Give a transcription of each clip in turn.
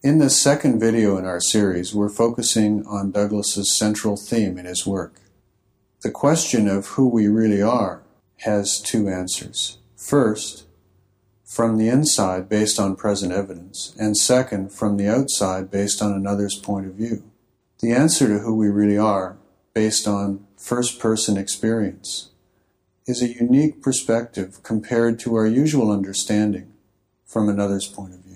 In this second video in our series, we're focusing on Douglas's central theme in his work. The question of who we really are has two answers. First, from the inside based on present evidence, and second, from the outside based on another's point of view. The answer to who we really are, based on first person experience, is a unique perspective compared to our usual understanding from another's point of view.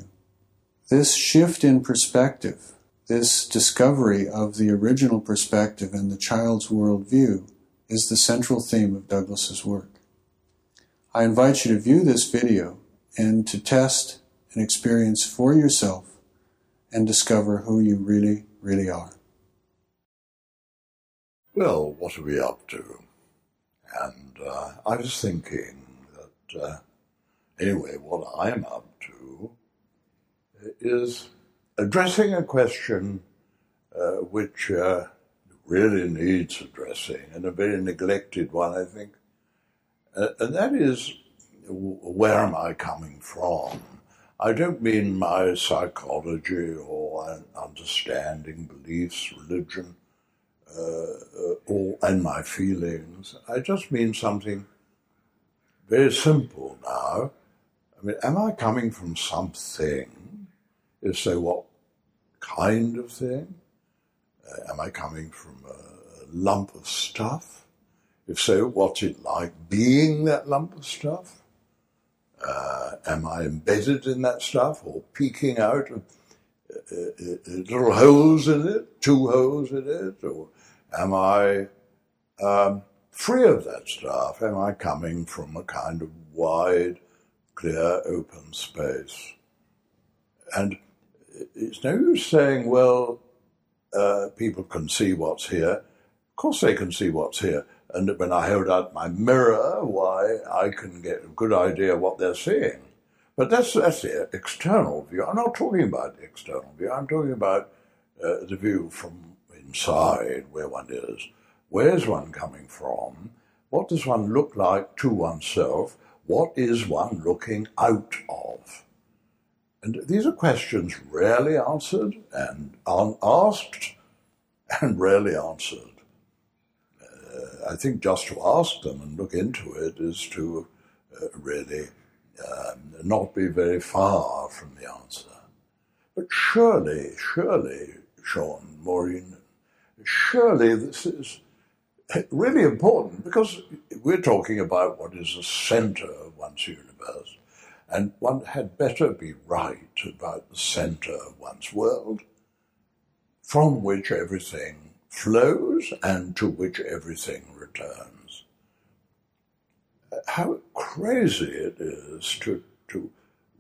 This shift in perspective, this discovery of the original perspective and the child's worldview, is the central theme of Douglas's work. I invite you to view this video and to test and experience for yourself and discover who you really, really are. Well, what are we up to? And uh, I was thinking that, uh, anyway, what I'm up is addressing a question uh, which uh, really needs addressing, and a very neglected one, I think. Uh, and that is, where am I coming from? I don't mean my psychology or understanding, beliefs, religion, uh, uh, or, and my feelings. I just mean something very simple now. I mean, am I coming from something if so, what kind of thing? Uh, am I coming from a lump of stuff? If so, what's it like being that lump of stuff? Uh, am I embedded in that stuff or peeking out of uh, uh, uh, little holes in it, two holes in it? Or am I um, free of that stuff? Am I coming from a kind of wide, clear, open space? And it's no use saying, well, uh, people can see what's here. Of course, they can see what's here. And when I hold out my mirror, why, I can get a good idea what they're seeing. But that's, that's the external view. I'm not talking about the external view. I'm talking about uh, the view from inside, where one is. Where's one coming from? What does one look like to oneself? What is one looking out of? And these are questions rarely answered and unasked and rarely answered. Uh, I think just to ask them and look into it is to uh, really um, not be very far from the answer. But surely, surely, Sean, Maureen, surely this is really important because we're talking about what is the center of one's universe and one had better be right about the center of one's world, from which everything flows and to which everything returns. How crazy it is to, to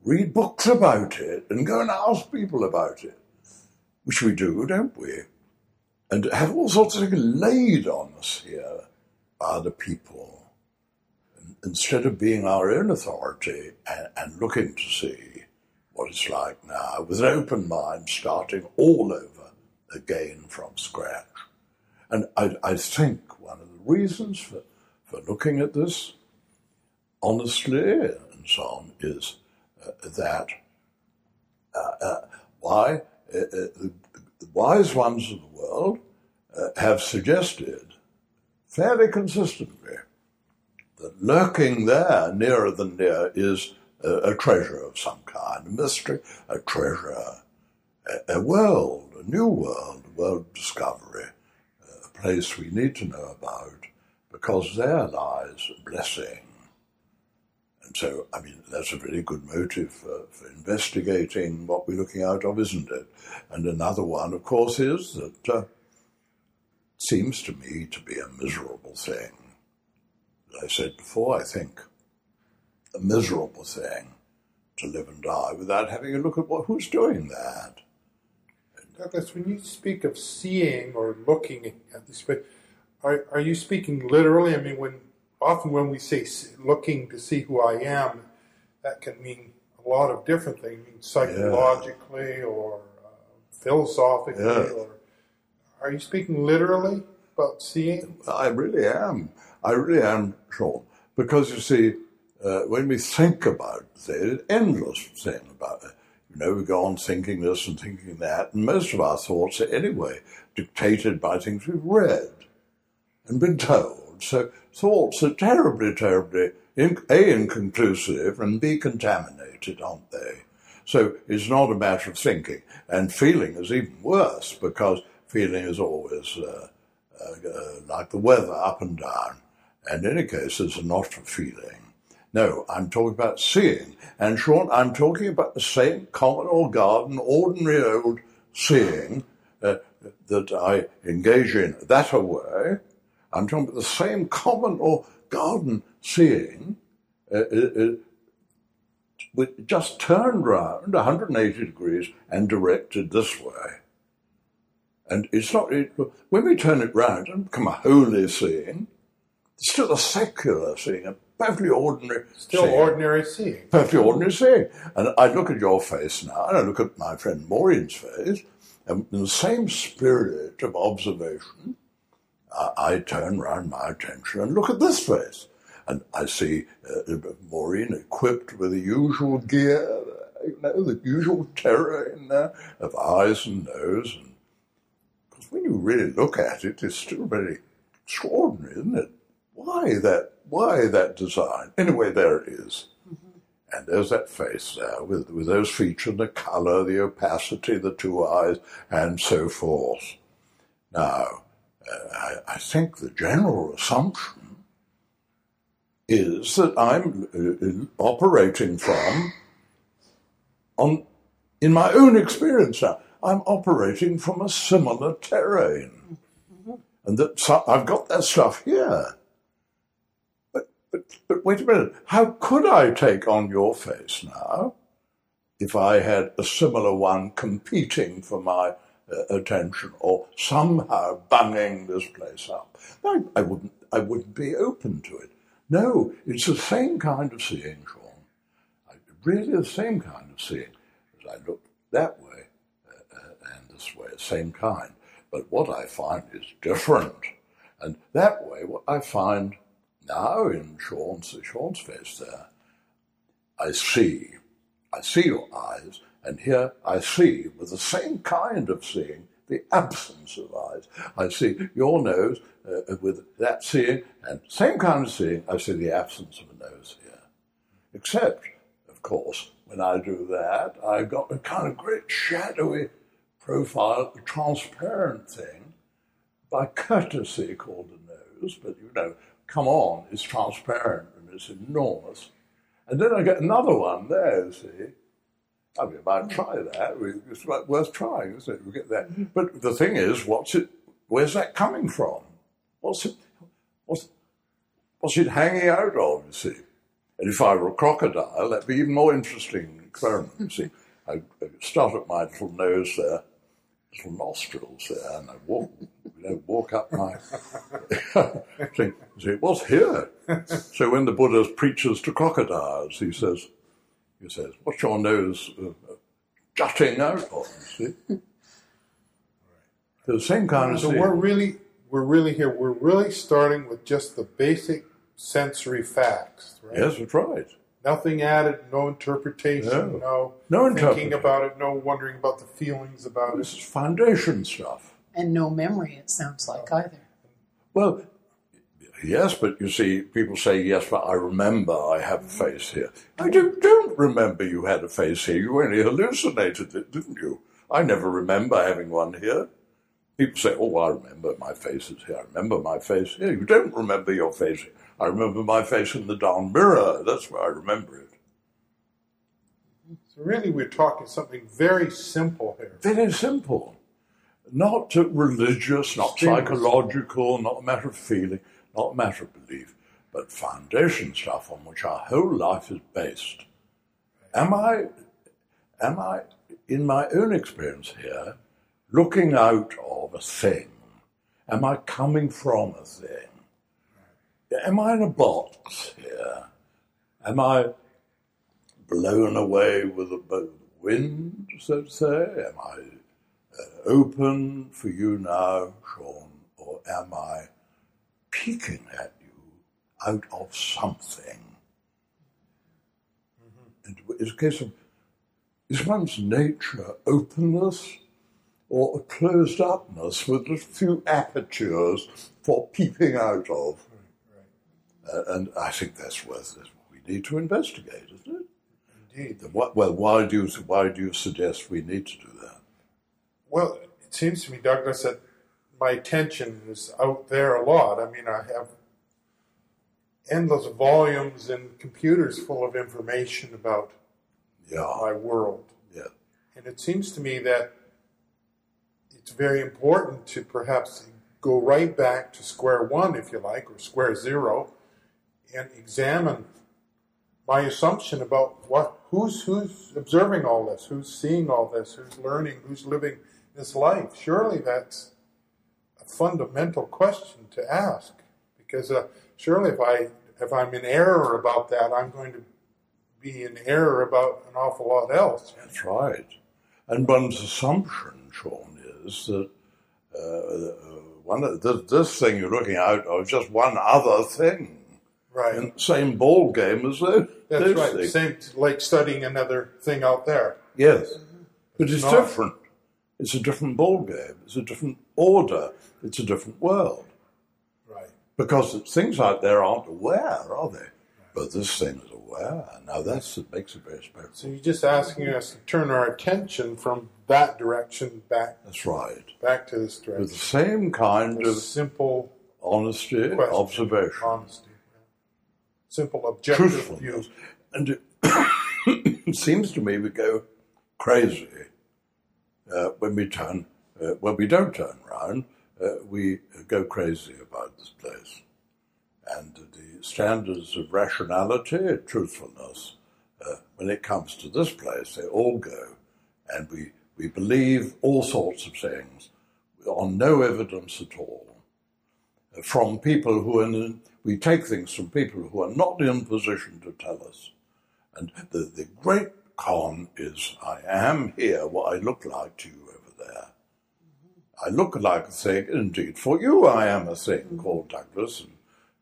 read books about it and go and ask people about it, which we do, don't we? And have all sorts of things laid on us here by other people instead of being our own authority and, and looking to see what it's like now with an open mind, starting all over again from scratch. And I, I think one of the reasons for, for looking at this honestly and so on is uh, that uh, uh, why uh, uh, the, wise ones of the world uh, have suggested fairly consistently lurking there, nearer than near, is a, a treasure of some kind, a mystery, a treasure, a, a world, a new world, a world discovery, a place we need to know about, because there lies a blessing. And so, I mean, that's a really good motive for, for investigating what we're looking out of, isn't it? And another one, of course, is that uh, seems to me to be a miserable thing I said before, I think, a miserable thing to live and die without having a look at what, who's doing that. Douglas, when you speak of seeing or looking at this, are, are you speaking literally? I mean, when often when we say looking to see who I am, that can mean a lot of different things, psychologically yeah. or uh, philosophically. Yeah. Or are you speaking literally about seeing? I really am. I really am sure. Because you see, uh, when we think about it, endless thing about it. You know, we go on thinking this and thinking that, and most of our thoughts are anyway dictated by things we've read and been told. So thoughts are terribly, terribly A, inconclusive, and B, contaminated, aren't they? So it's not a matter of thinking. And feeling is even worse because feeling is always uh, uh, like the weather, up and down. And in any case, it's not feeling. No, I'm talking about seeing. And Sean, I'm talking about the same common old garden, ordinary old seeing uh, that I engage in that way. I'm talking about the same common or garden seeing, uh, uh, uh just turned round 180 degrees and directed this way. And it's not, it, when we turn it round and become a holy seeing, still a secular seeing, a perfectly ordinary Still seeing. ordinary seeing. Perfectly ordinary seeing. And I look at your face now, and I look at my friend Maureen's face, and in the same spirit of observation, I, I turn round my attention and look at this face. And I see uh, Maureen equipped with the usual gear, you know, the usual terror in there of eyes and nose. And because when you really look at it, it's still very extraordinary, isn't it? Why that why that design? Anyway, there it is. Mm-hmm. And there's that face there with, with those features, the color, the opacity, the two eyes, and so forth. Now, uh, I, I, think the general assumption is that I'm uh, operating from, on, in my own experience now, I'm operating from a similar terrain. Mm-hmm. And that so I've got that stuff here. But, but wait a minute, how could I take on your face now if I had a similar one competing for my uh, attention or somehow bunging this place up? I, I, wouldn't, I wouldn't be open to it. No, it's the same kind of seeing, Sean. Really the same kind of seeing. As I look that way uh, uh, and this way, same kind. But what I find is different. And that way, what I find now in Sean's, Sean's face there, I see, I see your eyes, and here I see, with the same kind of seeing, the absence of eyes. I see your nose uh, with that seeing, and same kind of seeing, I see the absence of a nose here. Except, of course, when I do that, I've got a kind of great shadowy profile, transparent thing, by courtesy called a nose, but you know, come on, it's transparent and it's enormous. And then I get another one there, you see. I mean, I might try that. It's worth trying, isn't it? We get that. Mm-hmm. But the thing is, what's it? Where's that coming from? What's it? What's, what's it hanging out of? You see. And if I were a crocodile, that'd be even more interesting experiment. You see, I, I start at my little nose there, little nostrils there, and I walk, you know, walk up my. say, say, what's here? so when the Buddha preaches to crocodiles, he says, he says, what's your nose uh, jutting out of? See, the same kind of. So we're really, we're really here. We're really starting with just the basic sensory facts, right? Yes, that's right. Nothing added, no interpretation, no, no, no thinking about it, no wondering about the feelings about this it. This is foundation stuff. And no memory, it sounds like either. Well, yes, but you see, people say, yes, but I remember I have a face here. I don't, don't remember you had a face here. You only hallucinated it, didn't you? I never remember having one here. People say, oh, I remember my face is here. I remember my face here. You don't remember your face here. I remember my face in the down mirror. That's where I remember it. So really, we're talking something very simple here. Very simple. Not religious, not psychological, not a matter of feeling, not a matter of belief, but foundation stuff on which our whole life is based. Am I, am I, in my own experience here, looking out of a thing? Am I coming from a thing? Am I in a box here? Am I blown away with the wind, so to say? Am I uh, open for you now, Sean, or am I peeking at you out of something? Mm-hmm. It's a case of is one's nature openness or a closed upness with a few apertures for peeping out of. Uh, and I think that's worth it. We need to investigate, isn't it? Indeed. What- Well, why do you why do you suggest we need to do that? Well, it seems to me, Douglas, that my attention is out there a lot. I mean, I have endless volumes and computers full of information about Yeah, my world. yeah, And it seems to me that it's very important to perhaps go right back to square one, if you like, or square zero, and examine my assumption about what who's who's observing all this, who's seeing all this, who's learning, who's living this life. Surely that's a fundamental question to ask, because uh, surely if I if I'm in error about that, I'm going to be in error about an awful lot else. that's right. And one's assumption, Sean, is that uh, uh, one this, this thing you're looking at is just one other thing. Right. And same ball game as those. That's those right. things. Same like studying another thing out there. Yes, mm-hmm. but it's not. different. It's a different ball game. It's a different order. It's a different world Right. because things out there aren't aware, are they? But this thing is aware. Now that's what makes it very special. So you're just asking us to turn our attention from that direction back That's right. back to this With the same kind A of simple honesty, question, observation, honesty, yeah. Simple objective view. truthfulness, and it, seems to me we go crazy uh, when we turn uh, when we don't turn round. Uh, we go crazy about this place, and the standards of rationality truthfulness, uh, when it comes to this place, they all go, and we we believe all sorts of things on no evidence at all from people who are in, we take things from people who are not in position to tell us. And the, the great con is I am here what I look like to you over there. I look like a thing, indeed, for you I am a thing called Douglas, and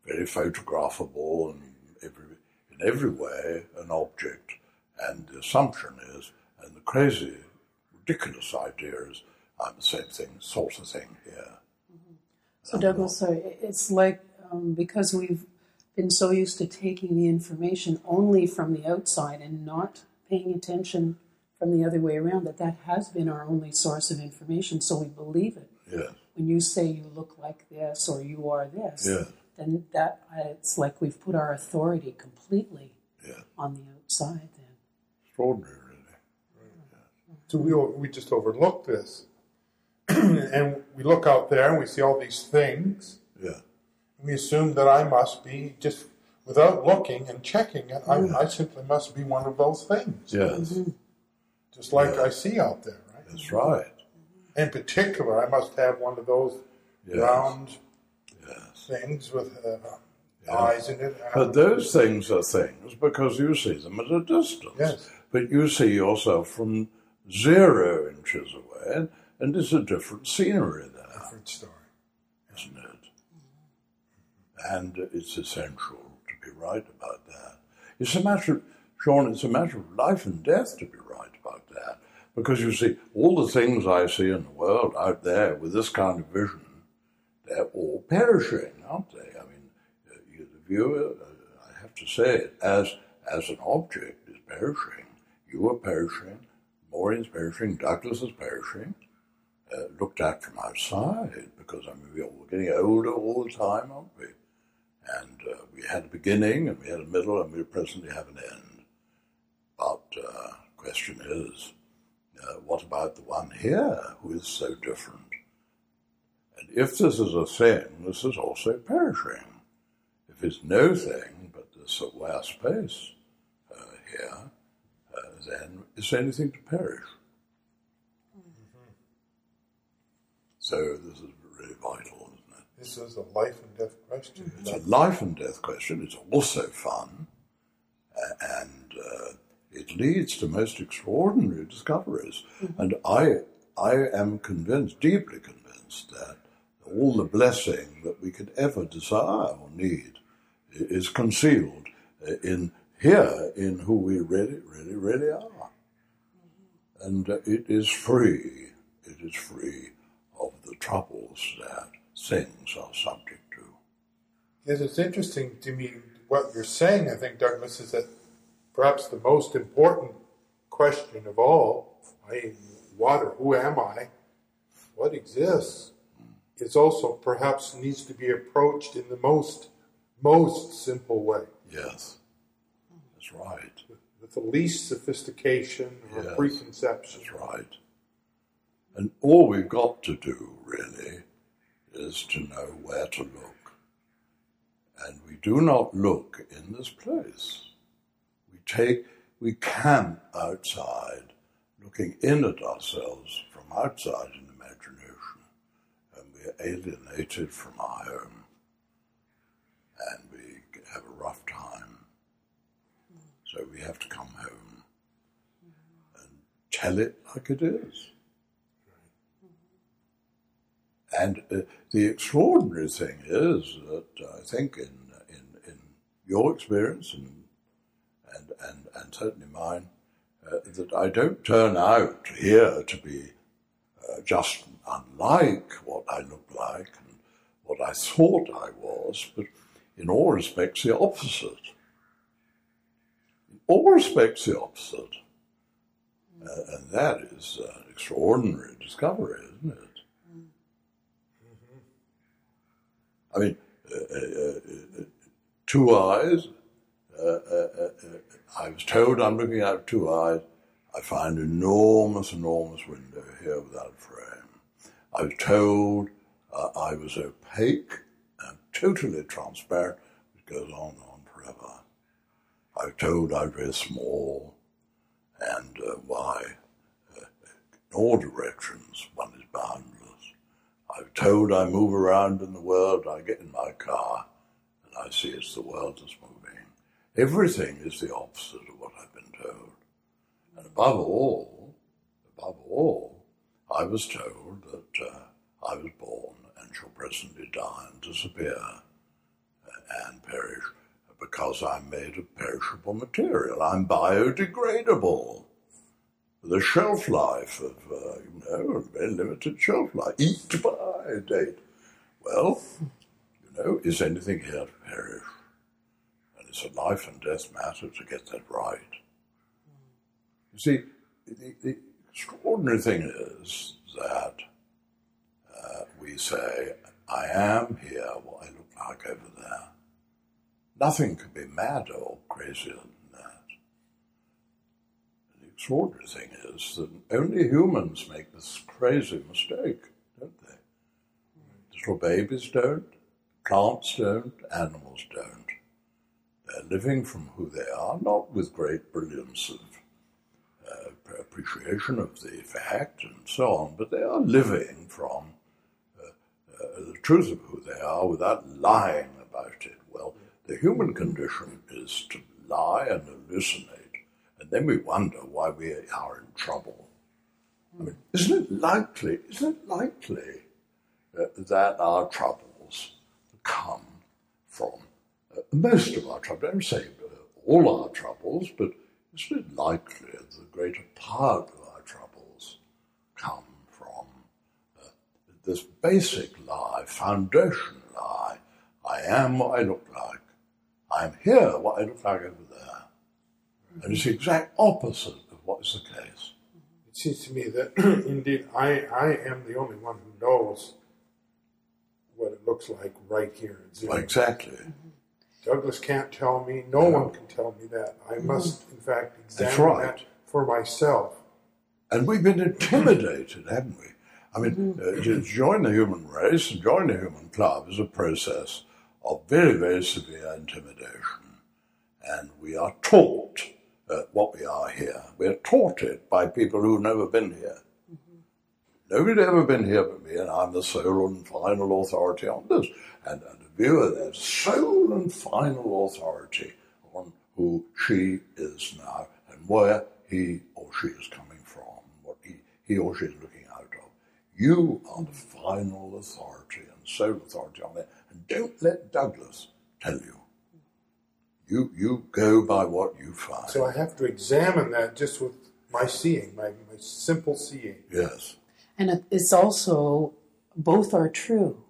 very photographable and every, in every way an object. And the assumption is, and the crazy, ridiculous idea is, I'm the same thing, sort of thing here. So, Douglas, uh, sorry, it's like um, because we've been so used to taking the information only from the outside and not paying attention from the other way around, that that has been our only source of information, so we believe it. Yes. When you say you look like this or you are this, Yeah. then that uh, it's like we've put our authority completely Yeah. on the outside. Then, Extraordinary, really. So we we just overlook this, and we look out there and we see all these things. Yeah. We assume that I must be just without looking and checking it. I, I simply must be one of those things, Yes. just like I see out there. Right. That's right. In particular, I must have one of those Yes. round Yes. things with uh, eyes in it. But those things are things because you see them at a distance. Yes. But you see yourself from zero inches away, and it's a different scenery there, different story. isn't it? And it's essential to be right about that. It's a matter, of, Sean, it's a matter of life and death to be right about that. Because you see, all the things I see in the world out there with this kind of vision, they're all perishing, aren't they? I mean, uh, you, the viewer, uh, I have to say it, as, as an object is perishing. You are perishing, Maureen's perishing, Douglas is perishing, uh, looked at from outside, because I mean, we're all getting older all the time, aren't we? And uh, we had a beginning, and we had a middle, and we presently have an end. But uh, question is, uh, what about the one here who is so different? And if this is a thing, this is also perishing. If it's no thing, but this aware space uh, here, uh, then is there anything to perish? So this is really vital? This is a life and death question. It's a life and death question. It's also fun, and uh, it leads to most extraordinary discoveries. And I, I am convinced, deeply convinced, that all the blessing that we could ever desire or need is concealed uh, in here in who we really, really, really are. and uh, it is free. It is free of the troubles that things are subject to. Yes, it's interesting to me what you're saying, I think, Douglas, is that perhaps the most important question of all, I, water, who am I? What exists? Is also perhaps needs to be approached in the most most simple way. Yes, that's right. With the least sophistication or Yes. preconception. That's right. And all we've got to do, really, is to know where to look. And we do not look in this place. We take, we camp outside, looking in at ourselves from outside in imagination, and we are alienated from our home, and we have a rough time. So we have to come home and tell it like it is. And uh, the extraordinary thing is that I think in, in, in your experience and, and, and, and certainly mine, uh, that I don't turn out here to be uh, just unlike what I look like and what I thought I was, but in all respects the opposite. In all respects the opposite. Uh, and that is an extraordinary discovery, isn't it? I mean, uh, uh, uh, two eyes. I was told I'm looking out of two eyes. I find enormous, enormous window here without a frame. I was told uh, I was opaque and totally transparent. It goes on and on forever. I was told I was very small and uh, why uh, in all directions one is boundless. I'm told I move around in the world, I get in my car, and I see it's the world that's moving. Everything is the opposite of what I've been told. And above all, above all, I was told that uh, I was born and shall presently die and disappear and perish because I'm made of perishable material. I'm biodegradable the shelf life of, uh, you know, a very limited shelf life. Eat by date. Well, you know, is anything here to perish? And it's a life and death matter to get that right. You see, the, the extraordinary thing is that uh, we say, I am here what I look like over there. Nothing could be madder or crazier extraordinary thing is that only humans make this crazy mistake, don't they? Little babies don't, plants don't, animals don't. They're living from who they are, not with great brilliance of uh, appreciation of the fact and so on, but they are living from uh, uh, the truth of who they are without lying about it. Well, the human condition is to lie and hallucinate, then we wonder why we are in trouble. I mean, isn't it likely? Isn't it likely uh, that our troubles come from uh, most of our troubles? I don't say uh, all our troubles, but isn't it likely that the greater part of our troubles come from uh, this basic lie, foundation lie? I am what I look like. I am here what I look like over there. And it's the exact opposite of what is the case. It seems to me that indeed I, I am the only one who knows what it looks like right here in Zero. Exactly. Mm-hmm. Douglas can't tell me, no one can tell me that. I mm-hmm. must, in fact, examine right. that for myself. And we've been intimidated, haven't we? I mean, mm-hmm. uh, to join the human race and join the human club is a process of very, very severe intimidation. And we are taught uh, what we are here. We're taught it by people who've never been here. Nobody's ever been here but me, and I'm the sole and final authority on this. And, and the viewer, there's sole and final authority on who she is now and where he or she is coming from, what he, he or she is looking out of. You are the final authority and sole authority on it. And don't let Douglas tell you. You, you go by what you find. So I have to examine that just with my seeing, my, my simple seeing. Yes. And it's also, both are true.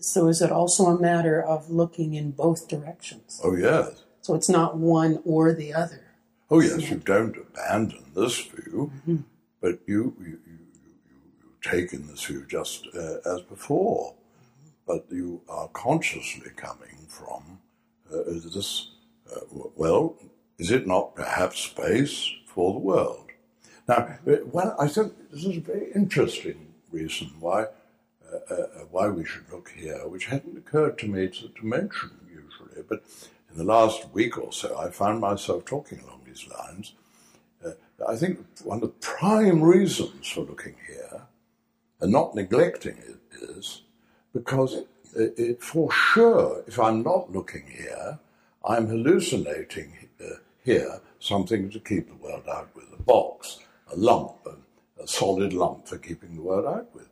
So is it also a matter of looking in both directions? Oh, yes. So it's not one or the other. Oh, yes, you don't abandon this view, but you, you, you, you, you take in this view just uh, as before. But you are consciously coming from this, uh, well, is it not perhaps space for the world? Now, uh, well, I think this is a very interesting reason why, uh, uh, why we should look here, which hadn't occurred to me to, to mention usually, but in the last week or so, I found myself talking along these lines. Uh, I think one of the prime reasons for looking here and not neglecting it is because it, for sure, if I'm not looking here, I'm hallucinating uh, here something to keep the world out with a box, a lump, a, a solid lump for keeping the world out with.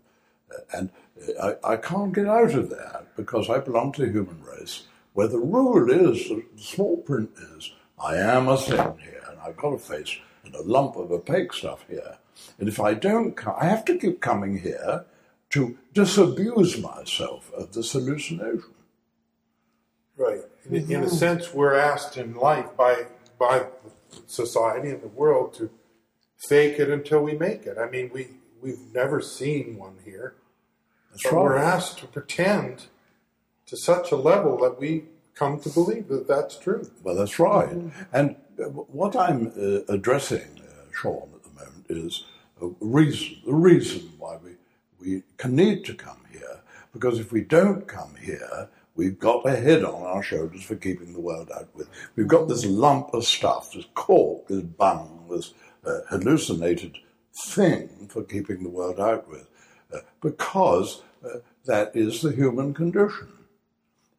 Uh, and uh, I, I can't get out of that because I belong to the human race where the rule is, the small print is, I am a thing here and I've got a face and a lump of opaque stuff here. And if I don't I have to keep coming here to disabuse myself of this hallucination. Right. In, in a sense, we're asked in life by by society and the world to fake it until we make it. I mean, we we've never seen one here, That's but we're asked to pretend to such a level that we come to believe that that's true. Well, that's right. And uh, what I'm uh, addressing, uh, Sean, at the moment is a reason, the reason why we, we can need to come here. Because if we don't come here, we've got a head on our shoulders for keeping the world out with. We've got this lump of stuff, this cork, this bung, this uh, hallucinated thing for keeping the world out with. Uh, because uh, that is the human condition.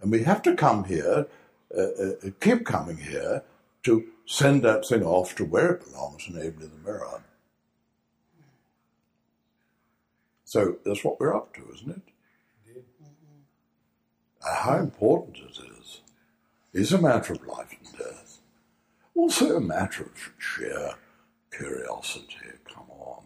And we have to come here, uh, uh, keep coming here, to send that thing off to where it belongs, namely the mirror. So that's what we're up to, isn't it? Uh, how important it is is a matter of life and death. Also a matter of sheer curiosity. Come on.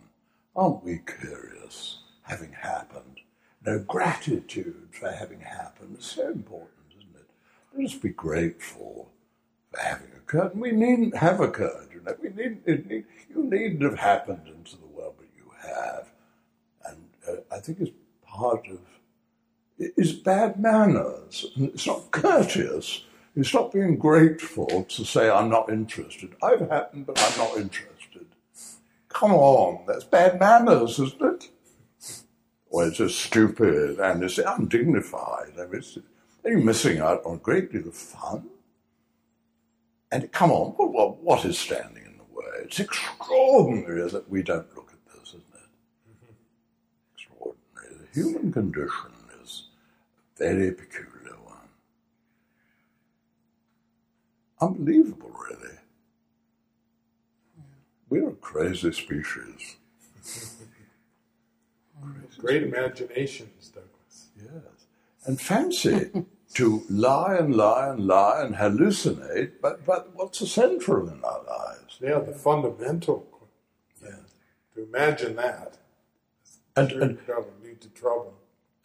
Aren't we curious, having happened? No gratitude for having happened is so important, isn't it? Let us be grateful for having occurred. And we needn't have occurred, you know. We needn't, it need, you needn't have happened into the world, but you have. I think it's part of is bad manners. It's not courteous. It's not being grateful to say, I'm not interested. I've happened, but I'm not interested. Come on, that's bad manners, isn't it? Well, it's just stupid and it's undignified. I mean, you're missing out on a great deal of fun. And come on, what is standing in the way? It's extraordinary that we don't look at this, isn't it? Extraordinary. The human condition is a very peculiar one. Unbelievable, really. We're a crazy species. Great imaginations, Douglas. Yes. And fancy to lie and lie and lie and hallucinate, but, but what's essential in our lives? Yeah, the fundamental. Yeah. To imagine that, And, and, that'll to trouble.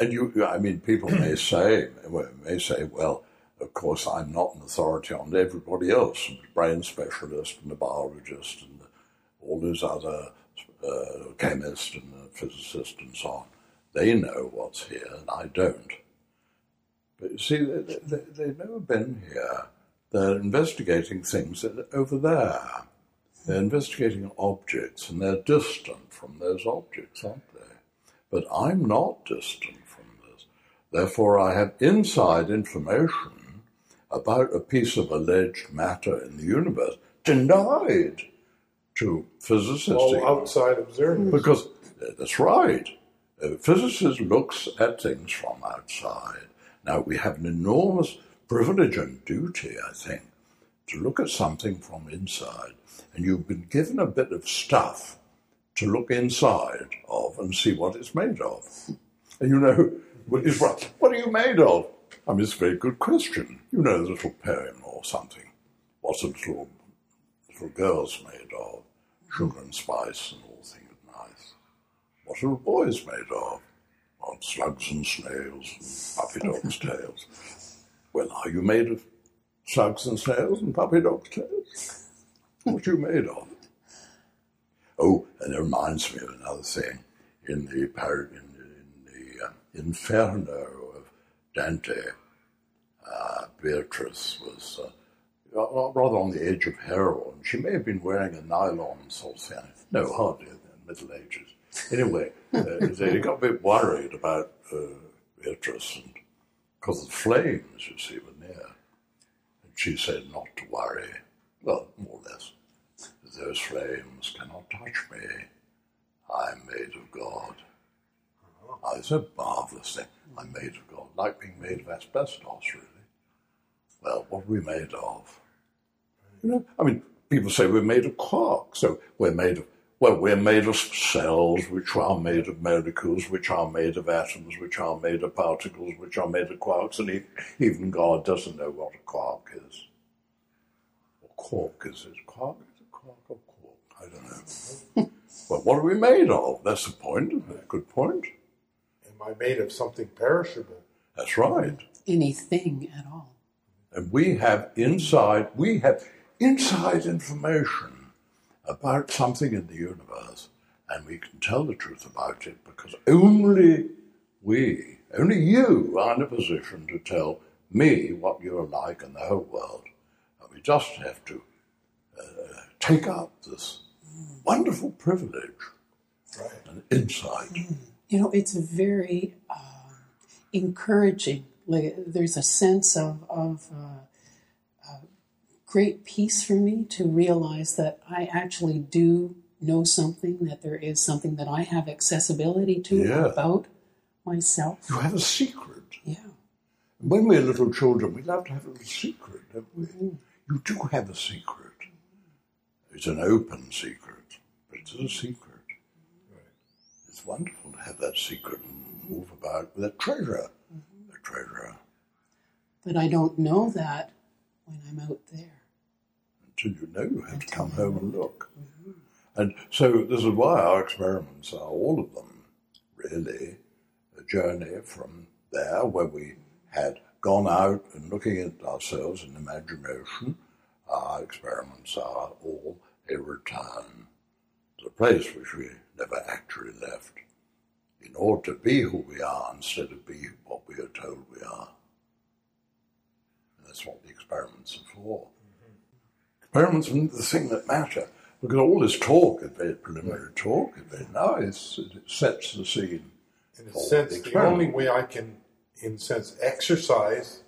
and you, I mean, people may say, may say, well, of course, I'm not an authority on everybody else, a brain specialist and a biologist and all those other uh, chemists and physicists and so on. They know what's here, and I don't. But you see, they, they, they've never been here. They're investigating things that are over there. They're investigating objects, and they're distant from those objects, aren't? But I'm not distant from this. Therefore, I have inside information about a piece of alleged matter in the universe denied to physicists. All outside observers. Because uh, that's right. A physicist looks at things from outside. Now, we have an enormous privilege and duty, I think, to look at something from inside. And you've been given a bit of stuff to look inside of and see what it's made of. And you know, what is what? What are you made of? I mean, it's a very good question. You know, the little poem or something. What a little little girl's made of. sugar and spice and all things nice. What are boys made of? Well, slugs and snails and puppy dog's tails. Well, are you made of slugs and snails and puppy dog's tails? What are you made of? Oh, and it reminds me of another thing. In the in, in the uh, Inferno of Dante, uh, Beatrice was uh, rather on the edge of heroin. She may have been wearing a nylon sort of thing. No, hardly in the Middle Ages. Anyway, uh, they got a bit worried about uh, Beatrice and because the flames, you see, were near. And she said not to worry. Well, more or less. Those flames cannot touch me. I am made of God. Oh, it's a marvelous thing. I'm made of God, like being made of asbestos, really. Well, what are we made of? You know, I mean, people say we're made of quark, so we're made of well, we're made of cells, which are made of molecules, which are made of atoms, which are made of particles, which are made of quarks, and even God doesn't know what a quark is. Or quark is it? Quark? Is it quark? I don't know. well, what are we made of? That's the point. A good point. Am I made of something perishable? That's right. Anything at all. And we have inside, we have inside information about something in the universe, and we can tell the truth about it because only we, only you, are in a position to tell me what you're like in the whole world. And we just have to take up this wonderful privilege right. and insight. You know, it's very uh, encouraging. Like, there's a sense of, of uh, great peace for me to realize that I actually do know something, that there is something that I have accessibility to Yeah. about myself. You have a secret. Yeah. When we're little children, we love to have a little secret, don't we? Mm-hmm. You do have a secret. It's an open secret, but it's a secret. It's wonderful to have that secret and move about with a treasure. Mm-hmm. A treasure. But I don't know that when I'm out there. Until you know, you have to come home and look. And so this is why our experiments are, all of them, really, a journey from there where we had gone out and looking at ourselves in imagination. Our experiments are all a return to the place which we never actually left in order to be who we are instead of be what we are told we are. And that's what the experiments are for. Experiments are the thing that matter. Because all this talk is very preliminary talk, very nice, it sets the scene. In a sense, the experiment. only way I can, in a sense, exercise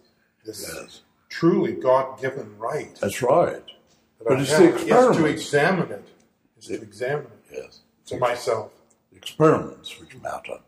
this Yes. Truly God-given right That's right. that But I it's have the is to experiment. examine it, is to examine it Yes. for myself. The experiments which matter.